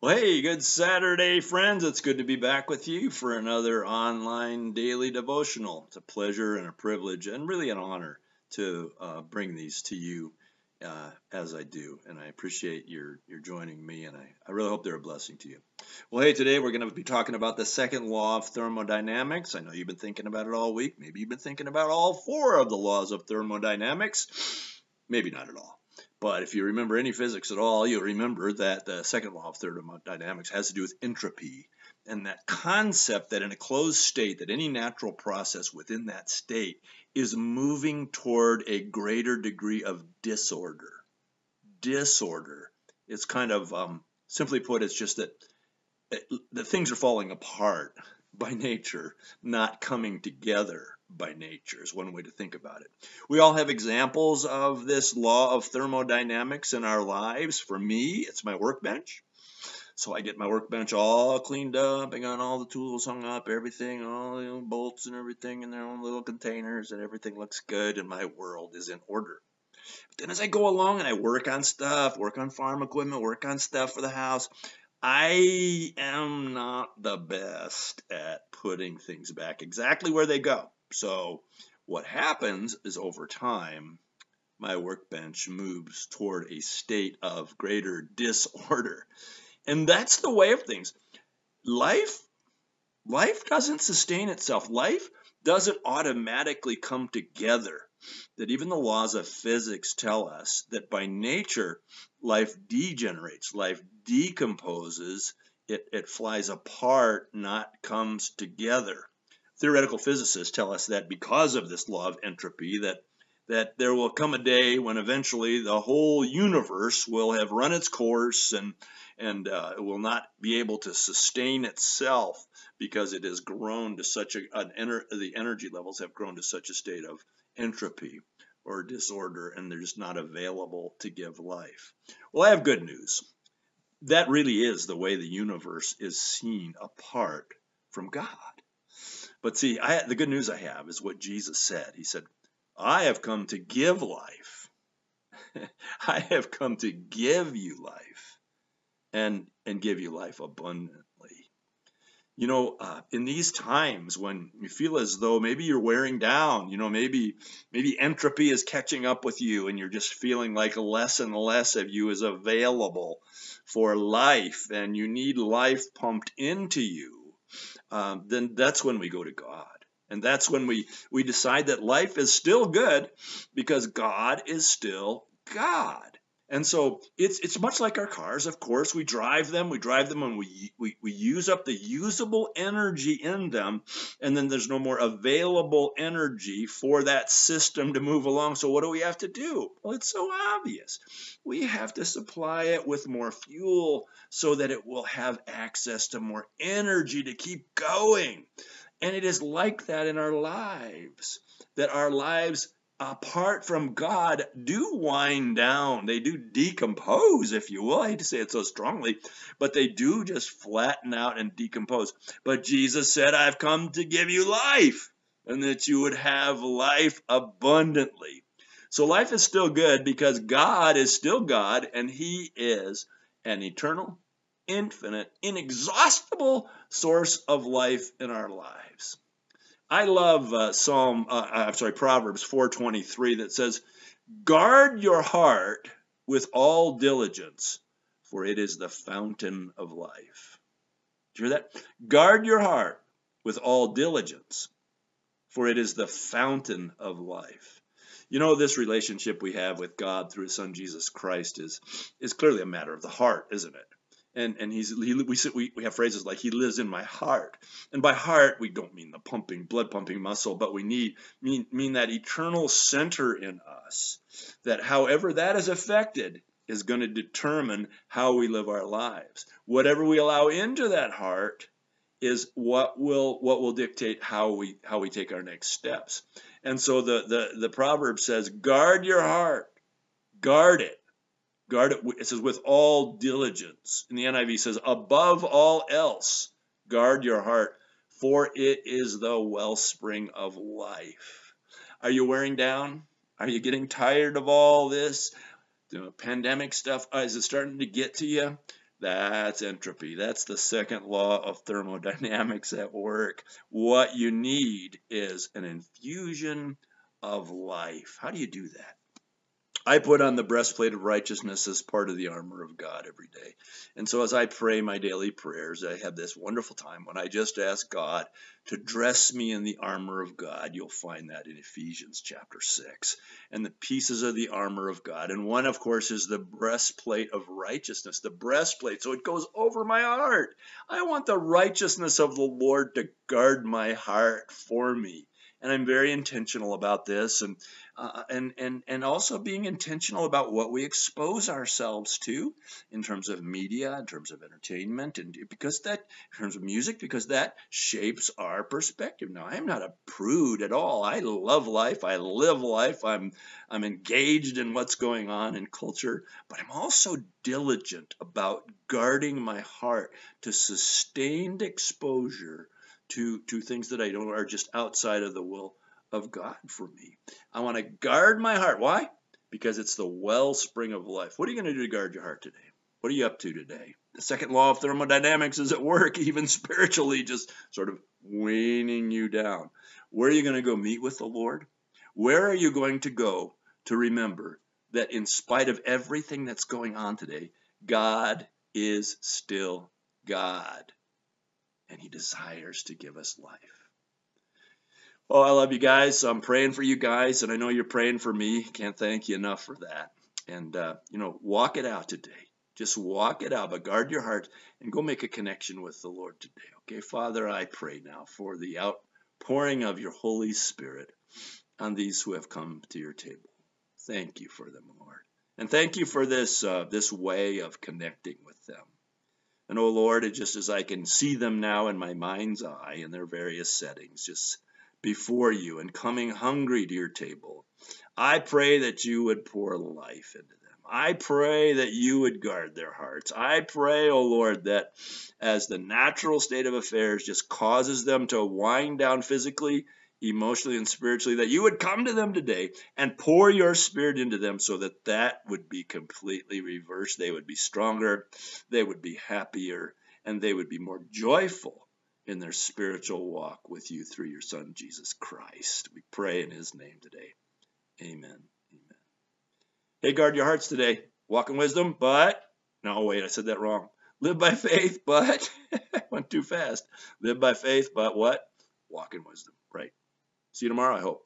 Well, hey, good Saturday, friends. It's good to be back with you for another online daily devotional. It's a pleasure and a privilege and really an honor to uh, bring these to you uh, as I do. And I appreciate your, your joining me, and I, I really hope they're a blessing to you. Well, hey, today we're going to be talking about the second law of thermodynamics. I know you've been thinking about it all week. Maybe you've been thinking about all four of the laws of thermodynamics. Maybe not at all. But if you remember any physics at all, you'll remember that the second law of thermodynamics has to do with entropy and that concept that in a closed state, that any natural process within that state is moving toward a greater degree of disorder. Disorder. It's kind of, um, simply put, it's just that, that things are falling apart by nature, not coming together by nature is one way to think about it. We all have examples of this law of thermodynamics in our lives. For me, it's my workbench. So I get my workbench all cleaned up. I got all the tools hung up, everything, all the bolts and everything in their own little containers, and everything looks good, and my world is in order. But then as I go along and I work on stuff, work on farm equipment, work on stuff for the house, I am not the best at putting things back exactly where they go. So what happens is over time, my workbench moves toward a state of greater disorder. And that's the way of things. Life, life doesn't sustain itself. Life doesn't automatically come together. That even the laws of physics tell us that by nature, life degenerates, life decomposes, it, it flies apart, not comes together. Theoretical physicists tell us that because of this law of entropy, that that there will come a day when eventually the whole universe will have run its course and and uh, will not be able to sustain itself because it has grown to such a an ener the energy levels have grown to such a state of entropy or disorder and they're just not available to give life. Well, I have good news. That really is the way the universe is seen apart from God. But see, I, the good news I have is what Jesus said. He said, I have come to give life. I have come to give you life and, and give you life abundantly. You know, uh, in these times when you feel as though maybe you're wearing down, you know, maybe maybe entropy is catching up with you and you're just feeling like less and less of you is available for life and you need life pumped into you um, then that's when we go to God. And that's when we, we decide that life is still good because God is still God. And so it's it's much like our cars. Of course, we drive them. We drive them and we, we we use up the usable energy in them, and then there's no more available energy for that system to move along. So what do we have to do? Well, it's so obvious. We have to supply it with more fuel so that it will have access to more energy to keep going. And it is like that in our lives. That our lives apart from God do wind down. They do decompose, if you will. I hate to say it so strongly, but they do just flatten out and decompose. But Jesus said, I've come to give you life and that you would have life abundantly. So life is still good because God is still God and He is an eternal, infinite, inexhaustible source of life in our lives. I love uh, Psalm, uh, uh I'm sorry, Proverbs 4:23 that says, "Guard your heart with all diligence, for it is the fountain of life." Do you hear that? Guard your heart with all diligence, for it is the fountain of life. You know, this relationship we have with God through His Son Jesus Christ is is clearly a matter of the heart, isn't it? And and he's he, we, we we have phrases like he lives in my heart. And by heart we don't mean the pumping blood pumping muscle but we need mean mean that eternal center in us that however that is affected is going to determine how we live our lives. Whatever we allow into that heart is what will what will dictate how we how we take our next steps. And so the the the proverb says guard your heart. Guard it Guard it, it says, with all diligence. And the NIV says, above all else, guard your heart, for it is the wellspring of life. Are you wearing down? Are you getting tired of all this? The pandemic stuff, uh, is it starting to get to you? That's entropy. That's the second law of thermodynamics at work. What you need is an infusion of life. How do you do that? I put on the breastplate of righteousness as part of the armor of God every day. And so as I pray my daily prayers, I have this wonderful time when I just ask God to dress me in the armor of God. You'll find that in Ephesians chapter 6. And the pieces of the armor of God. And one, of course, is the breastplate of righteousness, the breastplate. So it goes over my heart. I want the righteousness of the Lord to guard my heart for me and I'm very intentional about this, and uh, and and and also being intentional about what we expose ourselves to in terms of media, in terms of entertainment, and because that in terms of music, because that shapes our perspective. Now, I'm not a prude at all. I love life. I live life. I'm I'm engaged in what's going on in culture, but I'm also diligent about guarding my heart to sustained exposure to to things that I don't are just outside of the will of God for me. I want to guard my heart. Why? Because it's the wellspring of life. What are you going to do to guard your heart today? What are you up to today? The second law of thermodynamics is at work, even spiritually, just sort of weaning you down. Where are you going to go meet with the Lord? Where are you going to go to remember that in spite of everything that's going on today, God is still God and he desires to give us life. Oh, I love you guys. I'm praying for you guys, and I know you're praying for me. Can't thank you enough for that. And, uh, you know, walk it out today. Just walk it out, but guard your heart and go make a connection with the Lord today. Okay, Father, I pray now for the outpouring of your Holy Spirit on these who have come to your table. Thank you for them, Lord. And thank you for this, uh, this way of connecting with them. And oh Lord, it just as I can see them now in my mind's eye in their various settings, just before you and coming hungry to your table, I pray that you would pour life into them. I pray that you would guard their hearts. I pray, oh Lord, that as the natural state of affairs just causes them to wind down physically, emotionally and spiritually, that you would come to them today and pour your spirit into them so that that would be completely reversed. They would be stronger, they would be happier, and they would be more joyful in their spiritual walk with you through your Son, Jesus Christ. We pray in his name today. Amen. Amen. Hey, guard your hearts today. Walk in wisdom, but no, wait, I said that wrong. Live by faith, but I went too fast. Live by faith, but what? Walk in wisdom. Right. See you tomorrow, I hope.